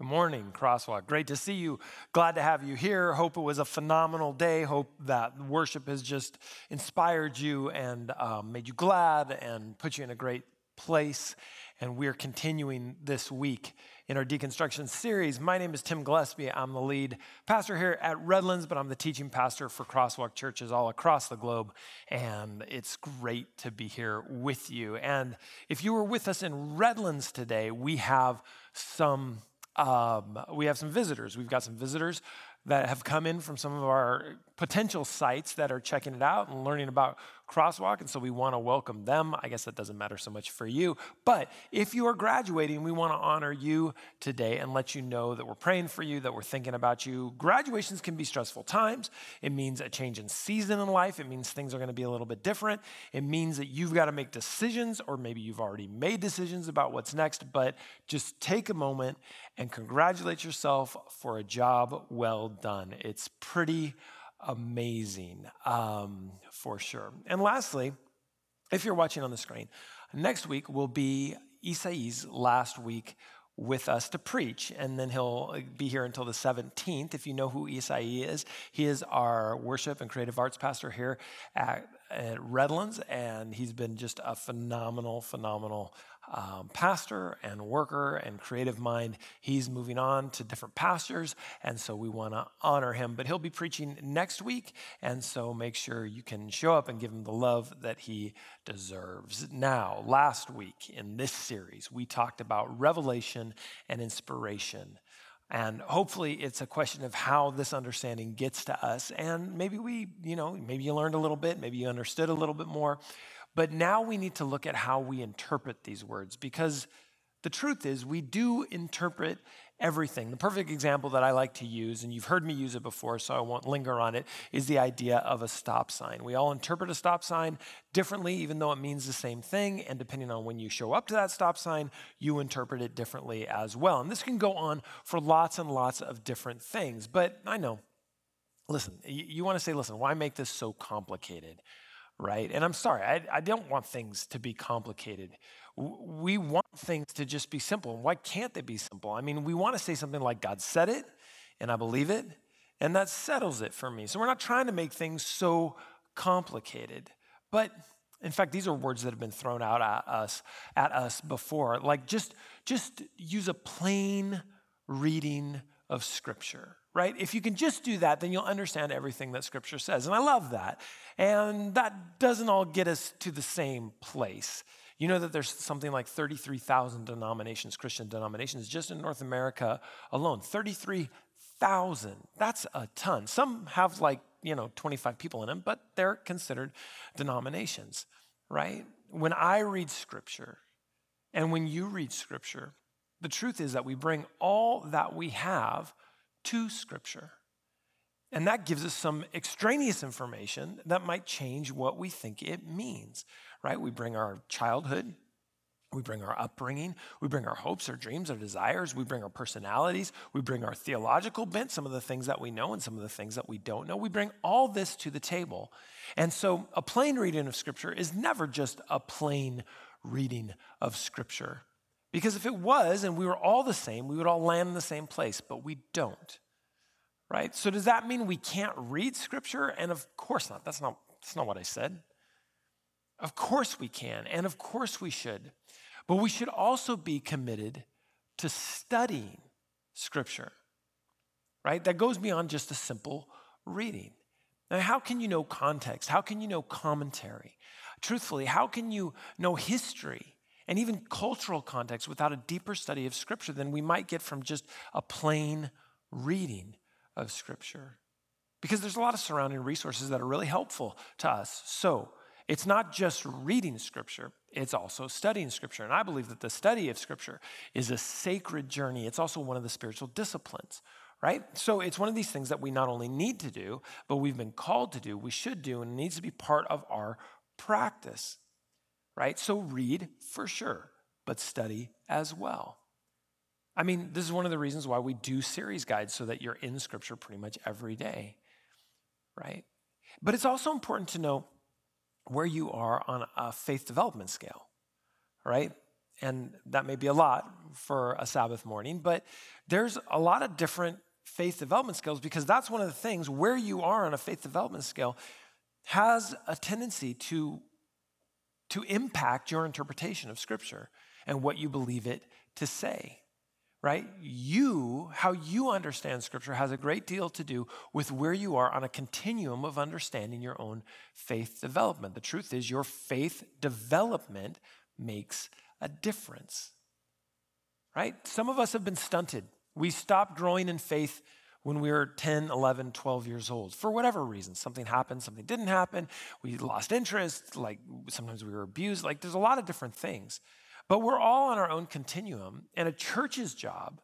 Good morning, Crosswalk. Great to see you. Glad to have you here. Hope it was a phenomenal day. Hope that worship has just inspired you and um, made you glad and put you in a great place. And we're continuing this week in our deconstruction series. My name is Tim Gillespie. I'm the lead pastor here at Redlands, but I'm the teaching pastor for Crosswalk churches all across the globe. And it's great to be here with you. And if you were with us in Redlands today, we have some um, we have some visitors. We've got some visitors that have come in from some of our potential sites that are checking it out and learning about Crosswalk. And so we want to welcome them. I guess that doesn't matter so much for you. But if you are graduating, we want to honor you today and let you know that we're praying for you, that we're thinking about you. Graduations can be stressful times. It means a change in season in life. It means things are going to be a little bit different. It means that you've got to make decisions, or maybe you've already made decisions about what's next. But just take a moment and congratulate yourself for a job well done. It's pretty amazing um, for sure. And lastly, if you're watching on the screen, next week will be Isai's last week with us to preach, and then he'll be here until the 17th. If you know who Isai is, he is our worship and creative arts pastor here at, at Redlands, and he's been just a phenomenal, phenomenal um, pastor and worker and creative mind. He's moving on to different pastors, and so we want to honor him. But he'll be preaching next week, and so make sure you can show up and give him the love that he deserves. Now, last week in this series, we talked about revelation and inspiration. And hopefully, it's a question of how this understanding gets to us. And maybe we, you know, maybe you learned a little bit, maybe you understood a little bit more. But now we need to look at how we interpret these words because the truth is, we do interpret everything. The perfect example that I like to use, and you've heard me use it before, so I won't linger on it, is the idea of a stop sign. We all interpret a stop sign differently, even though it means the same thing. And depending on when you show up to that stop sign, you interpret it differently as well. And this can go on for lots and lots of different things. But I know, listen, you, want to say, listen, why make this so complicated? Right? And I'm sorry, I, I don't want things to be complicated. We want things to just be simple. Why can't they be simple? I mean, we want to say something like, God said it, and I believe it, and that settles it for me. So we're not trying to make things so complicated. But in fact, these are words that have been thrown out at us, at us before. Like just, just use a plain reading of Scripture right? If you can just do that, then you'll understand everything that Scripture says. And I love that. And that doesn't all get us to the same place. You know that there's something like 33,000 denominations, Christian denominations, just in North America alone. 33,000. That's a ton. Some have like, you know, 25 people in them, but they're considered denominations, right? When I read Scripture and when you read Scripture, the truth is that we bring all that we have to Scripture. And that gives us some extraneous information that might change what we think it means, right? We bring our childhood, we bring our upbringing, we bring our hopes, our dreams, our desires, we bring our personalities, we bring our theological bent, some of the things that we know and some of the things that we don't know. We bring all this to the table. And so a plain reading of Scripture is never just a plain reading of Scripture. Because if it was and we were all the same, we would all land in the same place, but we don't. Right? So does that mean we can't read scripture? And of course not. That's not that's not what I said. Of course we can, and of course we should. But we should also be committed to studying scripture. Right? That goes beyond just a simple reading. Now, how can you know context? How can you know commentary? Truthfully, how can you know history? And even cultural context without a deeper study of Scripture than we might get from just a plain reading of Scripture. Because there's a lot of surrounding resources that are really helpful to us. So it's not just reading Scripture, it's also studying Scripture. And I believe that the study of Scripture is a sacred journey, it's also one of the spiritual disciplines. Right? So it's one of these things that we not only need to do, but we've been called to do, we should do, and it needs to be part of our practice right? So read for sure, but study as well. I mean, this is one of the reasons why we do series guides so that you're in scripture pretty much every day, right? But it's also important to know where you are on a faith development scale, right? and that may be a lot for a Sabbath morning, but there's a lot of different faith development skills because that's one of the things where you are on a faith development scale has a tendency to, to impact your interpretation of Scripture and what you believe it to say right? You, how you understand Scripture, has a great deal to do with where you are on a continuum of understanding your own faith development. The truth is, your faith development makes a difference, right? Some of us have been stunted. We stopped growing in faith when we were 10, 11, 12 years old for whatever reason. Something happened, something didn't happen. We lost interest, like sometimes we were abused. Like there's a lot of different things. But we're all on our own continuum, and a church's job,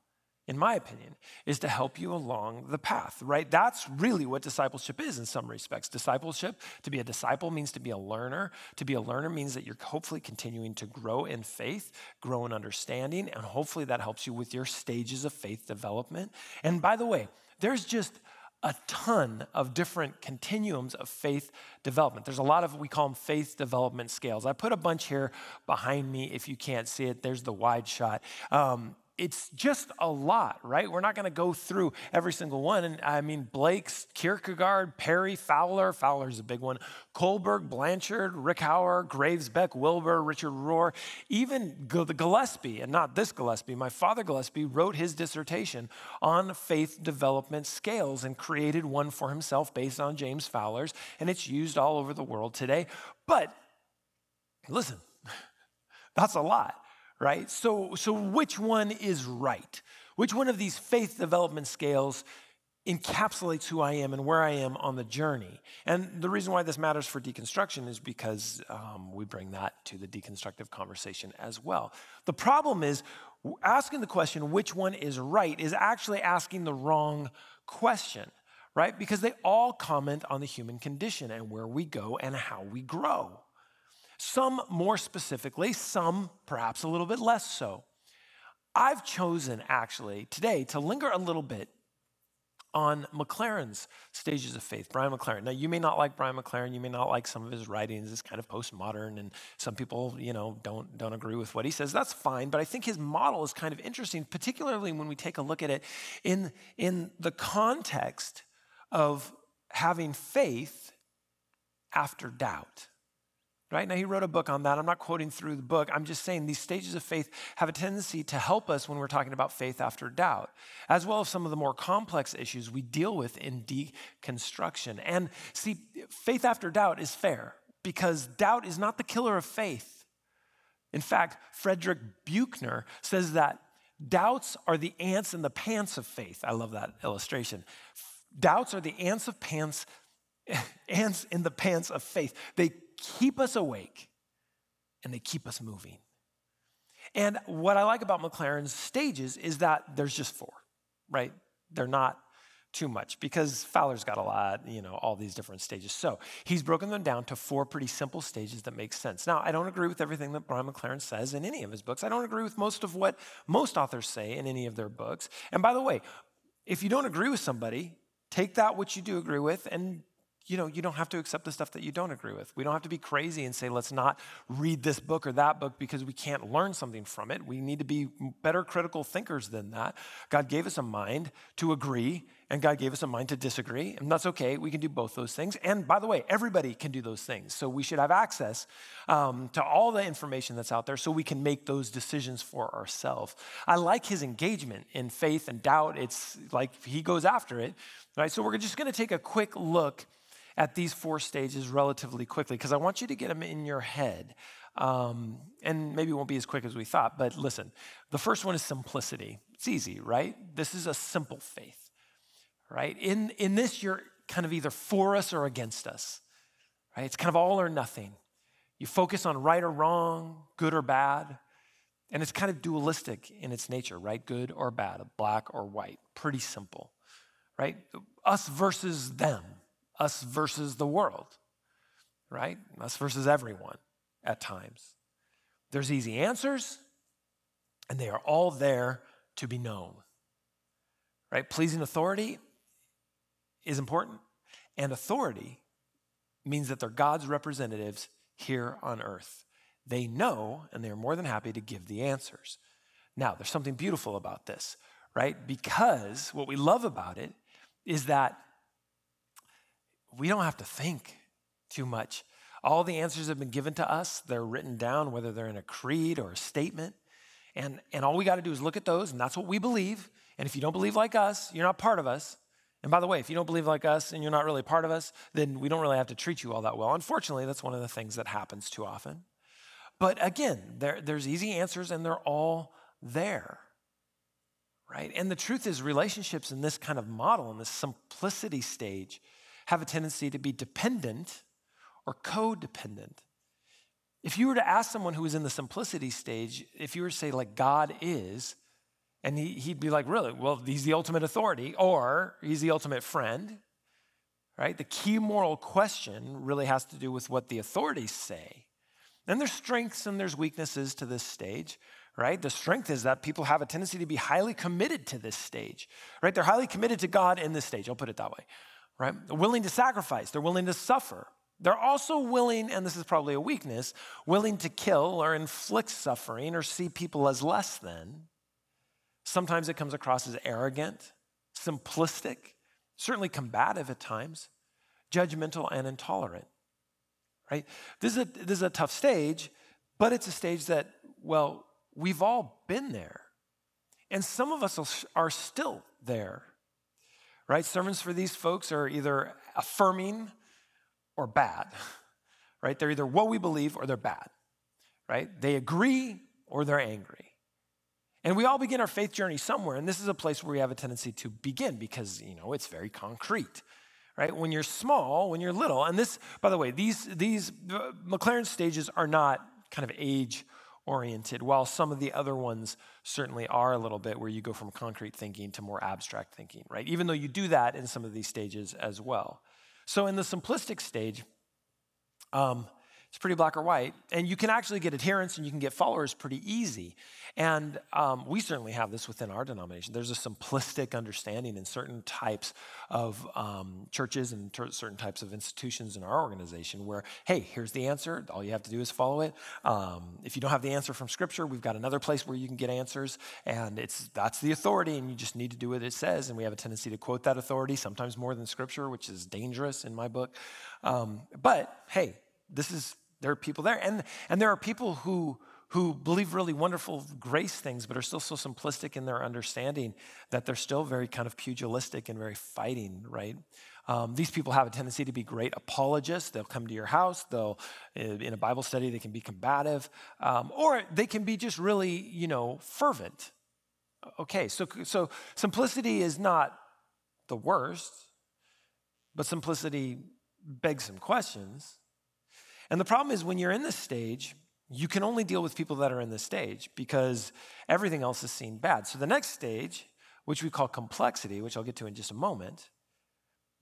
in my opinion, is to help you along the path, right? That's really what discipleship is in some respects. Discipleship, to be a disciple means to be a learner. To be a learner means that you're hopefully continuing to grow in faith, grow in understanding, and hopefully that helps you with your stages of faith development. And by the way, there's just a ton of different continuums of faith development. There's a lot of, we call them faith development scales. I put a bunch here behind me if you can't see it. There's the wide shot. Um, it's just a lot, right? We're not going to go through every single one. And I mean, Blake's, Kierkegaard, Perry, Fowler, Fowler's a big one, Kohlberg, Blanchard, Ricoeur, Graves, Beck, Wilber, Richard Rohr, even Gillespie, and not this Gillespie, my father Gillespie wrote his dissertation on faith development scales and created one for himself based on James Fowler's, and it's used all over the world today. But listen, that's a lot right? So, so which one is right? Which one of these faith development scales encapsulates who I am and where I am on the journey? And the reason why this matters for deconstruction is because um, we bring that to the deconstructive conversation as well. The problem is asking the question, which one is right, is actually asking the wrong question right? Because they all comment on the human condition and where we go and how we grow. Some more specifically, some perhaps a little bit less so. I've chosen actually today to linger a little bit on McLaren's stages of faith, Brian McLaren. Now, you may not like Brian McLaren. you may not like some of his writings, it's kind of postmodern, and some people, you know, don't, don't agree with what he says. That's fine, but I think his model is kind of interesting, particularly when we take a look at it in, in the context of having faith after doubt right? Now, he wrote a book on that. I'm not quoting through the book. I'm just saying these stages of faith have a tendency to help us when we're talking about faith after doubt, as well as some of the more complex issues we deal with in deconstruction. And see, faith after doubt is fair because doubt is not the killer of faith. In fact, Frederick Buechner says that doubts are the ants in the pants of faith. I love that illustration. Doubts are the ants of pants ants in the pants of faith. They keep us awake and they keep us moving. And what I like about McLaren's stages is that there's just four, right? They're not too much because Fowler's got a lot, you know, all these different stages. So he's broken them down to four pretty simple stages that make sense. Now, I don't agree with everything that Brian McLaren says in any of his books. I don't agree with most of what most authors say in any of their books. And by the way, if you don't agree with somebody, take that which you do agree with and you know, you don't have to accept the stuff that you don't agree with. We don't have to be crazy and say, let's not read this book or that book because we can't learn something from it. We need to be better critical thinkers than that. God gave us a mind to agree, and God gave us a mind to disagree, and that's okay. We can do both those things. And by the way, everybody can do those things. So we should have access um, to all the information that's out there so we can make those decisions for ourselves. I like his engagement in faith and doubt. It's like he goes after it, right? So we're just going to take a quick look at these four stages relatively quickly because I want you to get them in your head. Um, and maybe it won't be as quick as we thought, but listen. The first one is simplicity. It's easy, right? This is a simple faith, right? In, in this, you're kind of either for us or against us, right? It's kind of all or nothing. You focus on right or wrong, good or bad, and it's kind of dualistic in its nature, right? Good or bad, black or white. Pretty simple, right? Us versus them us versus the world, right? Us versus everyone at times. There's easy answers, and they are all there to be known, right? Pleasing authority is important, and authority means that they're God's representatives here on earth. They know, and they are more than happy to give the answers. Now, there's something beautiful about this, right? Because what we love about it is that we don't have to think too much. All the answers have been given to us, they're written down, whether they're in a creed or a statement. And, and all we got to do is look at those, and that's what we believe. And if you don't believe like us, you're not part of us. And by the way, if you don't believe like us and you're not really part of us, then we don't really have to treat you all that well. Unfortunately, that's one of the things that happens too often. But again, there, there's easy answers and they're all there. Right? And the truth is, relationships in this kind of model, in this simplicity stage, have a tendency to be dependent or codependent. If you were to ask someone who is in the simplicity stage, if you were to say, like, God is, and he, he'd be like, really? Well, he's the ultimate authority, or he's the ultimate friend, right? The key moral question really has to do with what the authorities say. And there's strengths and there's weaknesses to this stage, right? The strength is that people have a tendency to be highly committed to this stage, right? They're highly committed to God in this stage, I'll put it that way, right? They're willing to sacrifice, they're willing to suffer. They're also willing, and this is probably a weakness, willing to kill or inflict suffering or see people as less than. Sometimes it comes across as arrogant, simplistic, certainly combative at times, judgmental and intolerant. Right? This is a, this is a tough stage, but it's a stage that, well, we've all been there. And some of us are still there. Right? Sermons for these folks are either affirming or bad. Right? They're either what we believe or they're bad. Right? They agree or they're angry. And we all begin our faith journey somewhere, and this is a place where we have a tendency to begin because, you know, it's very concrete, right? When you're small, when you're little, and this, by the way, these, these uh, McLaren stages are not kind of age oriented, while some of the other ones certainly are a little bit where you go from concrete thinking to more abstract thinking, right? Even though you do that in some of these stages as well. So in the simplistic stage, um, it's pretty black or white. And you can actually get adherence and you can get followers pretty easy. And um, we certainly have this within our denomination. There's a simplistic understanding in certain types of um, churches and ter- certain types of institutions in our organization where, hey, here's the answer. All you have to do is follow it. Um, if you don't have the answer from Scripture, we've got another place where you can get answers. And it's that's the authority, and you just need to do what it says. And we have a tendency to quote that authority, sometimes more than Scripture, which is dangerous in my book. Um, but hey, this is there are people there. And, and there are people who, who believe really wonderful grace things, but are still so simplistic in their understanding that they're still very kind of pugilistic and very fighting, right? Um, these people have a tendency to be great apologists. They'll come to your house. They'll, in a Bible study, they can be combative, um, or they can be just really, you know, fervent. Okay, so so simplicity is not the worst, but simplicity begs some questions. And the problem is when you're in this stage, you can only deal with people that are in this stage because everything else is seen bad. So the next stage, which we call complexity, which I'll get to in just a moment,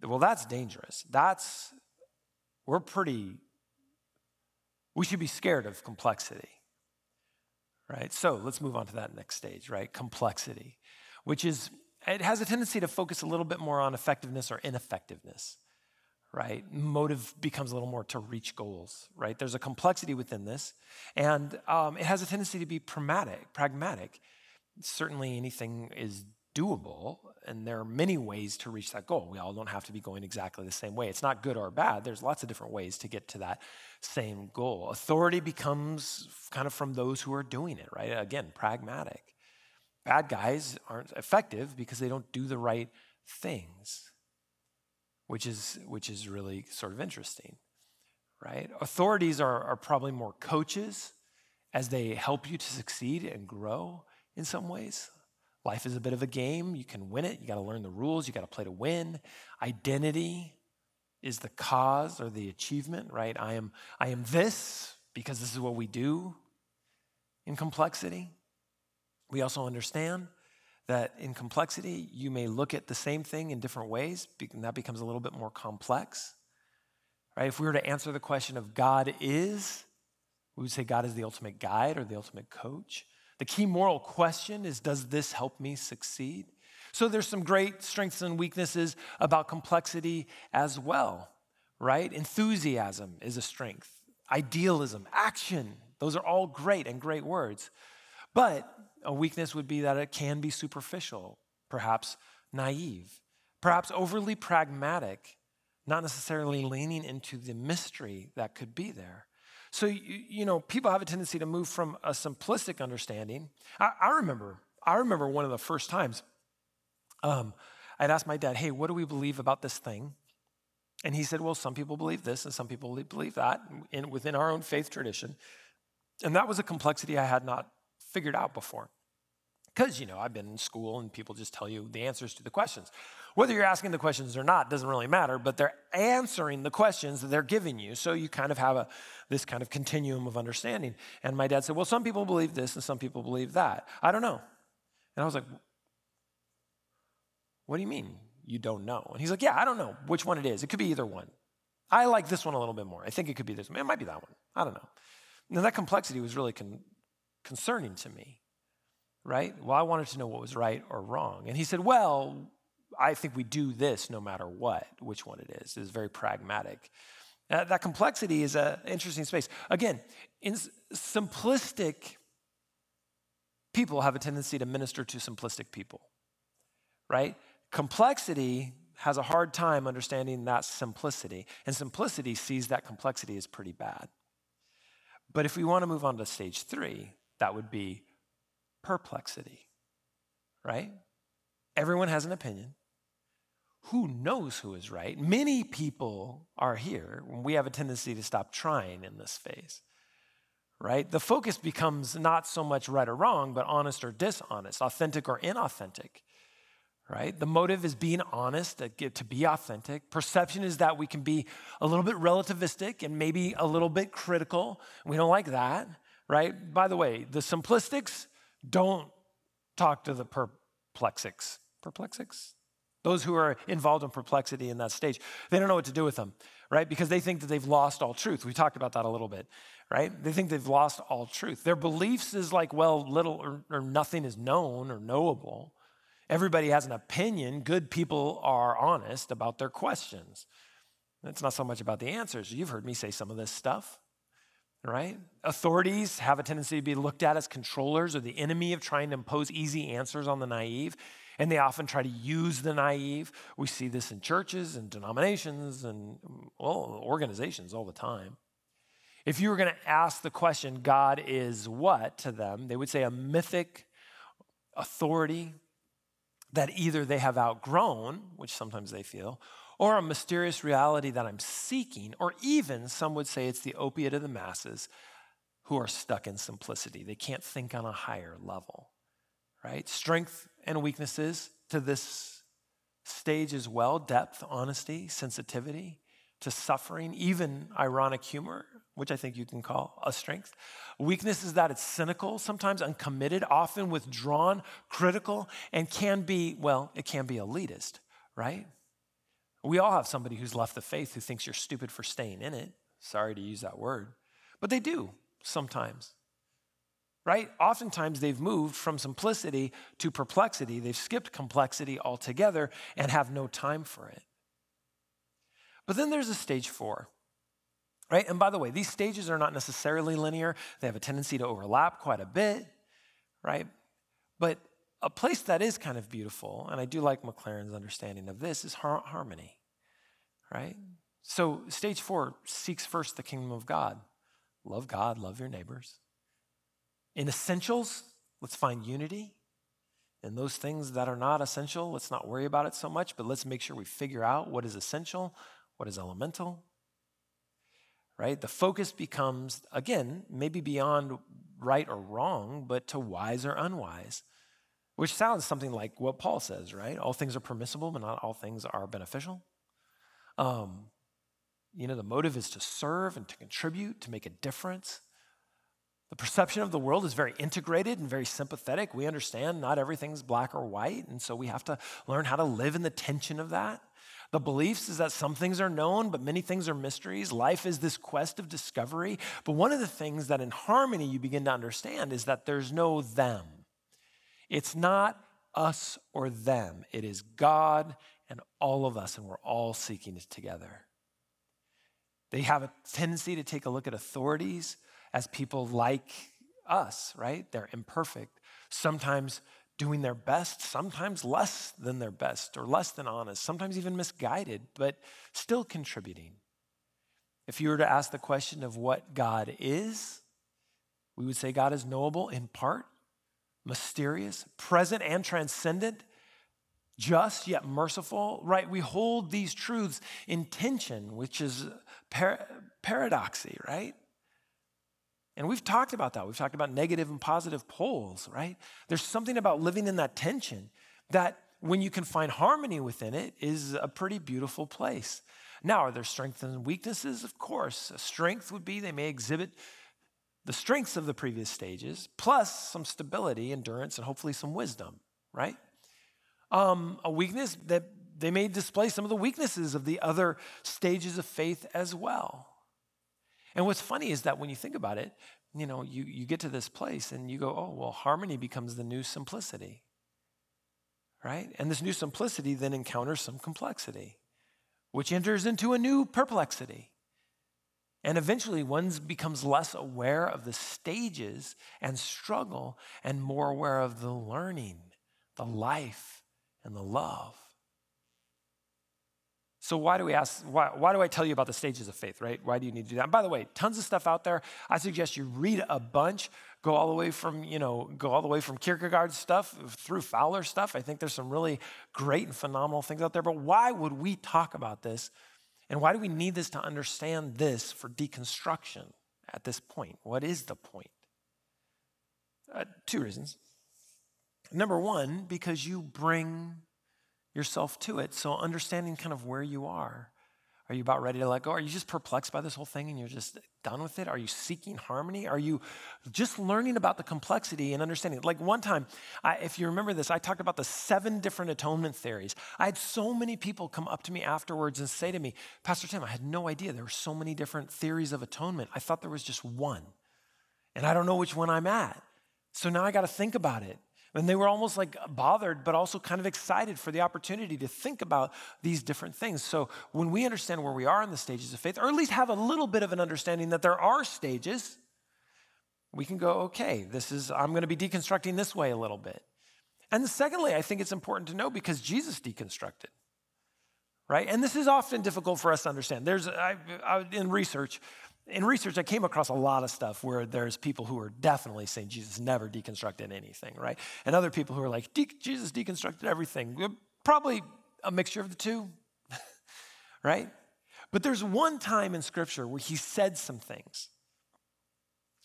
well, that's dangerous. That's, we're pretty, we should be scared of complexity, right? So let's move on to that next stage, right? Complexity, which is, it has a tendency to focus a little bit more on effectiveness or ineffectiveness right? Motive becomes a little more to reach goals, right? There's a complexity within this, and um, it has a tendency to be pragmatic. Pragmatic. Certainly, anything is doable, and there are many ways to reach that goal. We all don't have to be going exactly the same way. It's not good or bad. There's lots of different ways to get to that same goal. Authority becomes kind of from those who are doing it, right? Again, pragmatic. Bad guys aren't effective because they don't do the right things which is, which is really sort of interesting, right? Authorities are, are probably more coaches as they help you to succeed and grow in some ways. Life is a bit of a game. You can win it. You got to learn the rules. You got to play to win. Identity is the cause or the achievement, right? I am, I am this because this is what we do in complexity. We also understand that in complexity, you may look at the same thing in different ways, and that becomes a little bit more complex. Right? If we were to answer the question of God is, we would say God is the ultimate guide or the ultimate coach. The key moral question is Does this help me succeed? So there's some great strengths and weaknesses about complexity as well, right? Enthusiasm is a strength, idealism, action, Those are all great and great words. But a weakness would be that it can be superficial, perhaps naive, perhaps overly pragmatic, not necessarily leaning into the mystery that could be there. So, you, you know, people have a tendency to move from a simplistic understanding. I, I remember, I remember one of the first times um, I'd asked my dad, hey, what do we believe about this thing? And he said, well, some people believe this and some people believe that in, within our own faith tradition. And that was a complexity I had not figured out before. Because, you know, I've been in school and people just tell you the answers to the questions. Whether you're asking the questions or not doesn't really matter, but they're answering the questions that they're giving you. So you kind of have a, this kind of continuum of understanding. And my dad said, Well, some people believe this and some people believe that. I don't know. And I was like, What do you mean you don't know? And he's like, Yeah, I don't know which one it is. It could be either one. I like this one a little bit more. I think it could be this one. It might be that one. I don't know. And that complexity was really con- concerning to me, right? Well, I wanted to know what was right or wrong. And he said, Well, I think we do this no matter what, which one it is. It is very pragmatic. Uh, that complexity is an interesting space. Again, in simplistic people have a tendency to minister to simplistic people, right? Complexity has a hard time understanding that simplicity, and simplicity sees that complexity as pretty bad. But if we want to move on to stage three, that would be perplexity, right? Everyone has an opinion. Who knows who is right? Many people are here we have a tendency to stop trying in this phase, right? The focus becomes not so much right or wrong, but honest or dishonest, authentic or inauthentic right? The motive is being honest, to be authentic. Perception is that we can be a little bit relativistic and maybe a little bit critical. We don't like that, right? By the way, the simplistics don't talk to the perplexics. Perplexics? Those who are involved in perplexity in that stage, they don't know what to do with them, right? Because they think that they've lost all truth. We talked about that a little bit, right? They think they've lost all truth. Their beliefs is like, well, little or, or nothing is known or knowable. Everybody has an opinion. Good people are honest about their questions. It's not so much about the answers. You've heard me say some of this stuff, right? Authorities have a tendency to be looked at as controllers or the enemy of trying to impose easy answers on the naive. And they often try to use the naive. We see this in churches and denominations and, well, organizations all the time. If you were going to ask the question, God is what to them, they would say a mythic authority that either they have outgrown, which sometimes they feel, or a mysterious reality that I'm seeking, or even some would say it's the opiate of the masses who are stuck in simplicity. They can't think on a higher level, right? Strength and weaknesses to this stage as well depth, honesty, sensitivity to suffering, even ironic humor, which I think you can call a strength. Weakness is that it's cynical, sometimes uncommitted, often withdrawn, critical, and can be, well, it can be elitist, right? We all have somebody who's left the faith who thinks you're stupid for staying in it. Sorry to use that word, but they do sometimes, right? Oftentimes they've moved from simplicity to perplexity. They've skipped complexity altogether and have no time for it. But then there's a stage four, right? And by the way, these stages are not necessarily linear, they have a tendency to overlap quite a bit, right? But a place that is kind of beautiful, and I do like McLaren's understanding of this, is har- harmony, right? So, stage four seeks first the kingdom of God. Love God, love your neighbors. In essentials, let's find unity. In those things that are not essential, let's not worry about it so much, but let's make sure we figure out what is essential, what is elemental, right? The focus becomes, again, maybe beyond right or wrong, but to wise or unwise, which sounds something like what Paul says, right? All things are permissible, but not all things are beneficial. Um, you know, the motive is to serve and to contribute, to make a difference. The perception of the world is very integrated and very sympathetic. We understand not everything's black or white, and so we have to learn how to live in the tension of that. The beliefs is that some things are known, but many things are mysteries. Life is this quest of discovery. But one of the things that in harmony you begin to understand is that there's no them. It's not us or them, it is God and all of us, and we're all seeking it together. They have a tendency to take a look at authorities as people like us, right? They're imperfect, sometimes doing their best, sometimes less than their best or less than honest, sometimes even misguided, but still contributing. If you were to ask the question of what God is, we would say God is knowable in part, mysterious, present and transcendent, just yet merciful, right? We hold these truths in tension, which is par- paradoxy, right? And we've talked about that. We've talked about negative and positive poles, right? There's something about living in that tension that when you can find harmony within it is a pretty beautiful place. Now, are there strengths and weaknesses? Of course. A strength would be they may exhibit the strengths of the previous stages, plus some stability, endurance, and hopefully some wisdom, right? Um, a weakness that they may display some of the weaknesses of the other stages of faith as well. And what's funny is that when you think about it, you know, you, you get to this place and you go, oh, well, harmony becomes the new simplicity, right? And this new simplicity then encounters some complexity, which enters into a new perplexity. And eventually, one becomes less aware of the stages and struggle and more aware of the learning, the life, and the love. So why do we ask, why, why do I tell you about the stages of faith, right? Why do you need to do that? And by the way, tons of stuff out there. I suggest you read a bunch, go all the way from, you know, go all the way from Kierkegaard stuff through Fowler stuff. I think there's some really great and phenomenal things out there. But why would we talk about this? And why do we need this to understand this for deconstruction at this point? What is the point? Uh, two reasons. Number one, because you bring yourself to it. So, understanding kind of where you are. Are you about ready to let go? Are you just perplexed by this whole thing and you're just done with it? Are you seeking harmony? Are you just learning about the complexity and understanding? Like one time, I, if you remember this, I talked about the seven different atonement theories. I had so many people come up to me afterwards and say to me, Pastor Tim, I had no idea there were so many different theories of atonement. I thought there was just one. And I don't know which one I'm at. So now I got to think about it. And they were almost like bothered, but also kind of excited for the opportunity to think about these different things. So when we understand where we are in the stages of faith, or at least have a little bit of an understanding that there are stages, we can go, okay, this is, I'm going to be deconstructing this way a little bit. And secondly, I think it's important to know because Jesus deconstructed, right? And this is often difficult for us to understand. There's, I, I, in research, in research, I came across a lot of stuff where there's people who are definitely saying Jesus never deconstructed anything, right? And other people who are like, De- Jesus deconstructed everything. Probably a mixture of the two, right? But there's one time in Scripture where he said some things.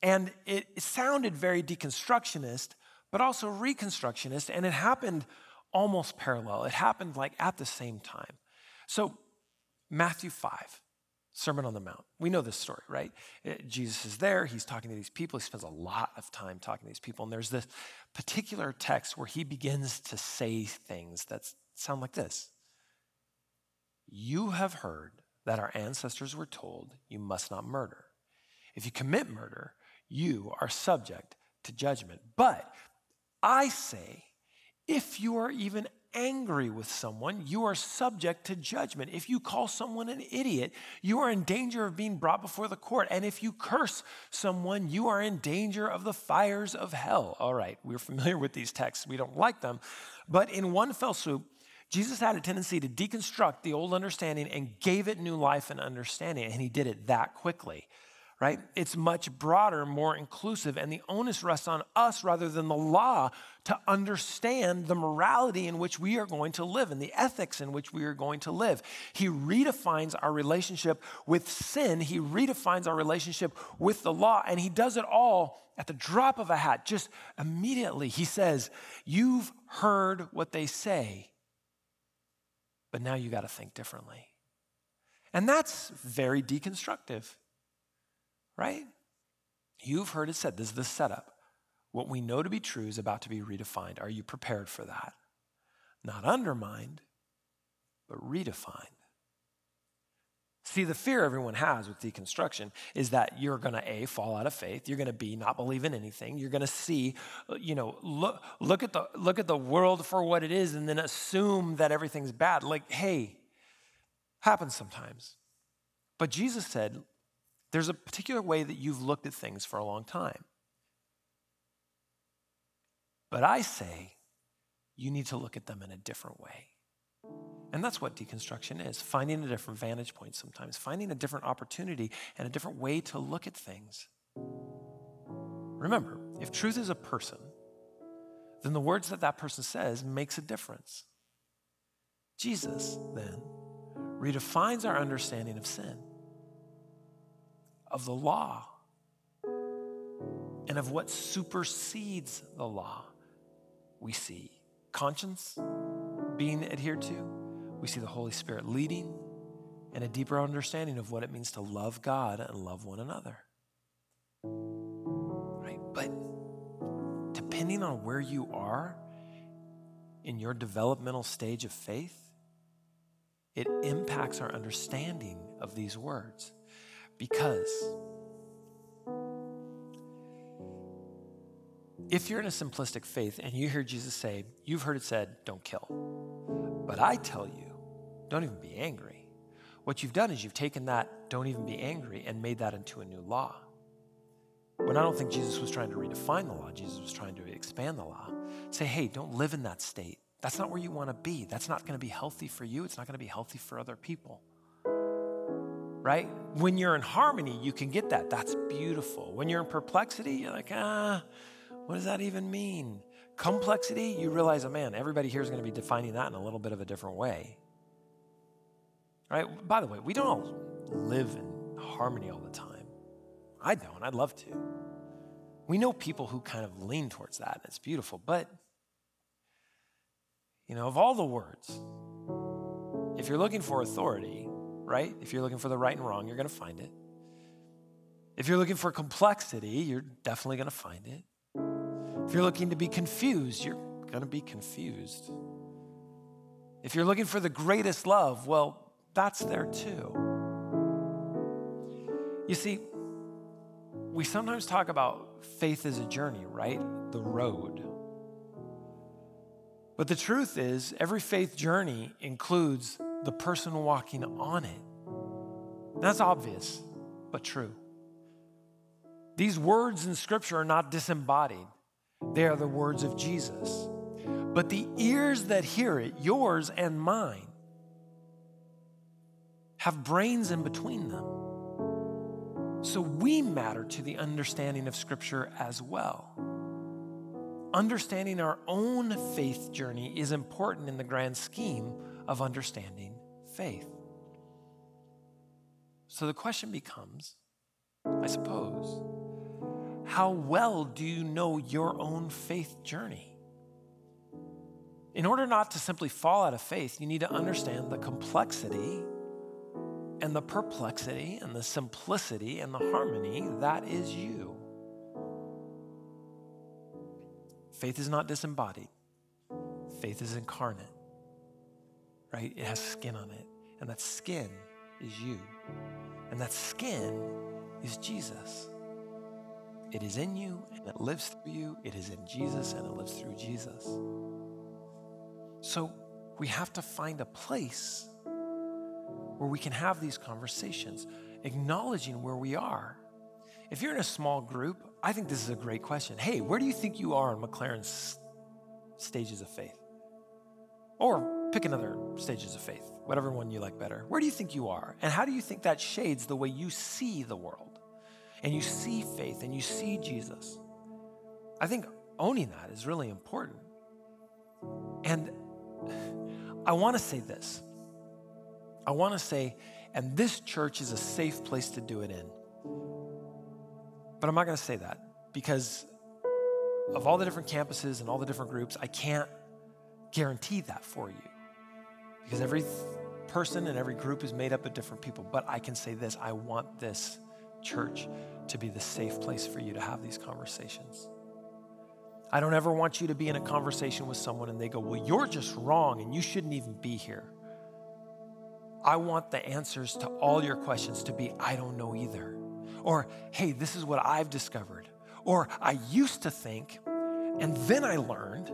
And it, it sounded very deconstructionist, but also reconstructionist. And it happened almost parallel. It happened like at the same time. So, Matthew 5. Sermon on the Mount. We know this story, right? Uh, Jesus is there. He's talking to these people. He spends a lot of time talking to these people. And there's this particular text where he begins to say things that sound like this You have heard that our ancestors were told, You must not murder. If you commit murder, you are subject to judgment. But I say, if you are even angry with someone, you are subject to judgment. If you call someone an idiot, you are in danger of being brought before the court. And if you curse someone, you are in danger of the fires of hell. All right, we're familiar with these texts, we don't like them. But in one fell swoop, Jesus had a tendency to deconstruct the old understanding and gave it new life and understanding, and he did it that quickly right? It's much broader, more inclusive, and the onus rests on us rather than the law to understand the morality in which we are going to live and the ethics in which we are going to live. He redefines our relationship with sin, he redefines our relationship with the law, and he does it all at the drop of a hat, just immediately. He says, You've heard what they say, but now you got to think differently. And that's very deconstructive right? You've heard it said, this is the setup. What we know to be true is about to be redefined. Are you prepared for that? Not undermined, but redefined. See, the fear everyone has with deconstruction is that you're going to A, fall out of faith. You're going to B, not believe in anything. You're going to C, you know, look, look, at the, look at the world for what it is and then assume that everything's bad. Like, hey, happens sometimes. But Jesus said, There's a particular way that you've looked at things for a long time. But I say you need to look at them in a different way. And that's what deconstruction is finding a different vantage point sometimes, finding a different opportunity and a different way to look at things. Remember, if truth is a person, then the words that that person says makes a difference. Jesus, then, redefines our understanding of sin, of the law, and of what supersedes the law. We see conscience being adhered to, we see the Holy Spirit leading, and a deeper understanding of what it means to love God and love one another. Right? But depending on where you are in your developmental stage of faith, it impacts our understanding of these words because if you're in a simplistic faith and you hear Jesus say, You've heard it said, don't kill. But I tell you, don't even be angry. What you've done is you've taken that, don't even be angry, and made that into a new law. When I don't think Jesus was trying to redefine the law, Jesus was trying to expand the law. Say, hey, don't live in that state. That's not where you want to be. That's not going to be healthy for you. It's not going to be healthy for other people. Right? When you're in harmony, you can get that. That's beautiful. When you're in perplexity, you're like, ah, what does that even mean? Complexity, you realize, oh man, everybody here is going to be defining that in a little bit of a different way. Right? By the way, we don't all live in harmony all the time. I don't. I'd love to. We know people who kind of lean towards that. And it's beautiful. But, you know, of all the words, if you're looking for authority, right? If you're looking for the right and wrong, you're going to find it. If you're looking for complexity, you're definitely going to find it. If you're looking to be confused, you're going to be confused. If you're looking for the greatest love, well, that's there too. You see, we sometimes talk about faith as a journey, right? The road. But the truth is, every faith journey includes the person walking on it. That's obvious, but true. These words in Scripture are not disembodied, they are the words of Jesus. But the ears that hear it, yours and mine, have brains in between them. So we matter to the understanding of Scripture as well. Understanding our own faith journey is important in the grand scheme of understanding faith. So the question becomes I suppose, how well do you know your own faith journey? In order not to simply fall out of faith, you need to understand the complexity and the perplexity and the simplicity and the harmony that is you. Faith is not disembodied, faith is incarnate, right? It has skin on it, and that skin is you, and that skin is Jesus. It is in you and it lives through you. It is in Jesus and it lives through Jesus. So we have to find a place where we can have these conversations, acknowledging where we are. If you're in a small group, I think this is a great question. Hey, where do you think you are in McLaren's stages of faith? Or pick another stages of faith, whatever one you like better. Where do you think you are? And how do you think that shades the way you see the world? And you see faith and you see Jesus. I think owning that is really important. And I want to say this I want to say, and this church is a safe place to do it in. But I'm not going to say that because of all the different campuses and all the different groups, I can't guarantee that for you because every person and every group is made up of different people. But I can say this I want this church to be the safe place for you to have these conversations. I don't ever want you to be in a conversation with someone and they go, Well, you're just wrong and you shouldn't even be here. I want the answers to all your questions to be, I don't know either. Or, hey, this is what I've discovered. Or, I used to think, and then I learned,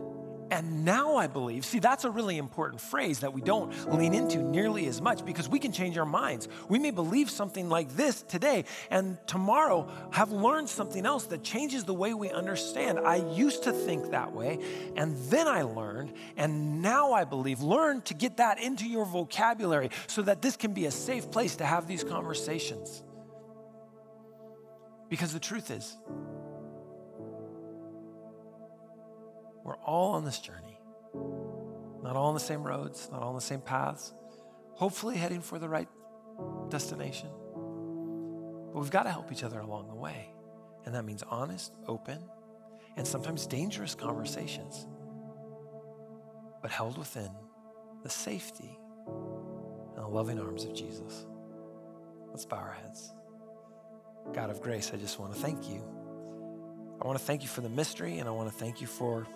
And now I believe, see, that's a really important phrase that we don't lean into nearly as much because we can change our minds. We may believe something like this today and tomorrow have learned something else that changes the way we understand. I used to think that way and then I learned, and now I believe. Learn to get that into your vocabulary so that this can be a safe place to have these conversations. Because the truth is, We're all on this journey. Not all on the same roads, not all on the same paths, hopefully heading for the right destination. But we've got to help each other along the way. And that means honest, open, and sometimes dangerous conversations, but held within the safety and the loving arms of Jesus. Let's bow our heads. God of grace, I just want to thank you I want to thank you for the mystery, and I want to thank you for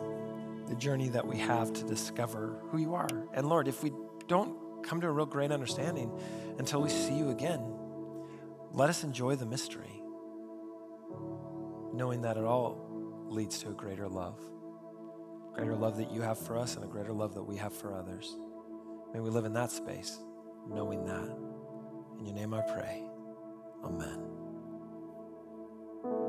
the journey that we have to discover who you are. And Lord, if we don't come to a real great understanding until we see you again, let us enjoy the mystery, knowing that it all leads to a greater love. Greater love that you have for us and a greater love that we have for others. May we live in that space, knowing that. In your name I pray. Amen.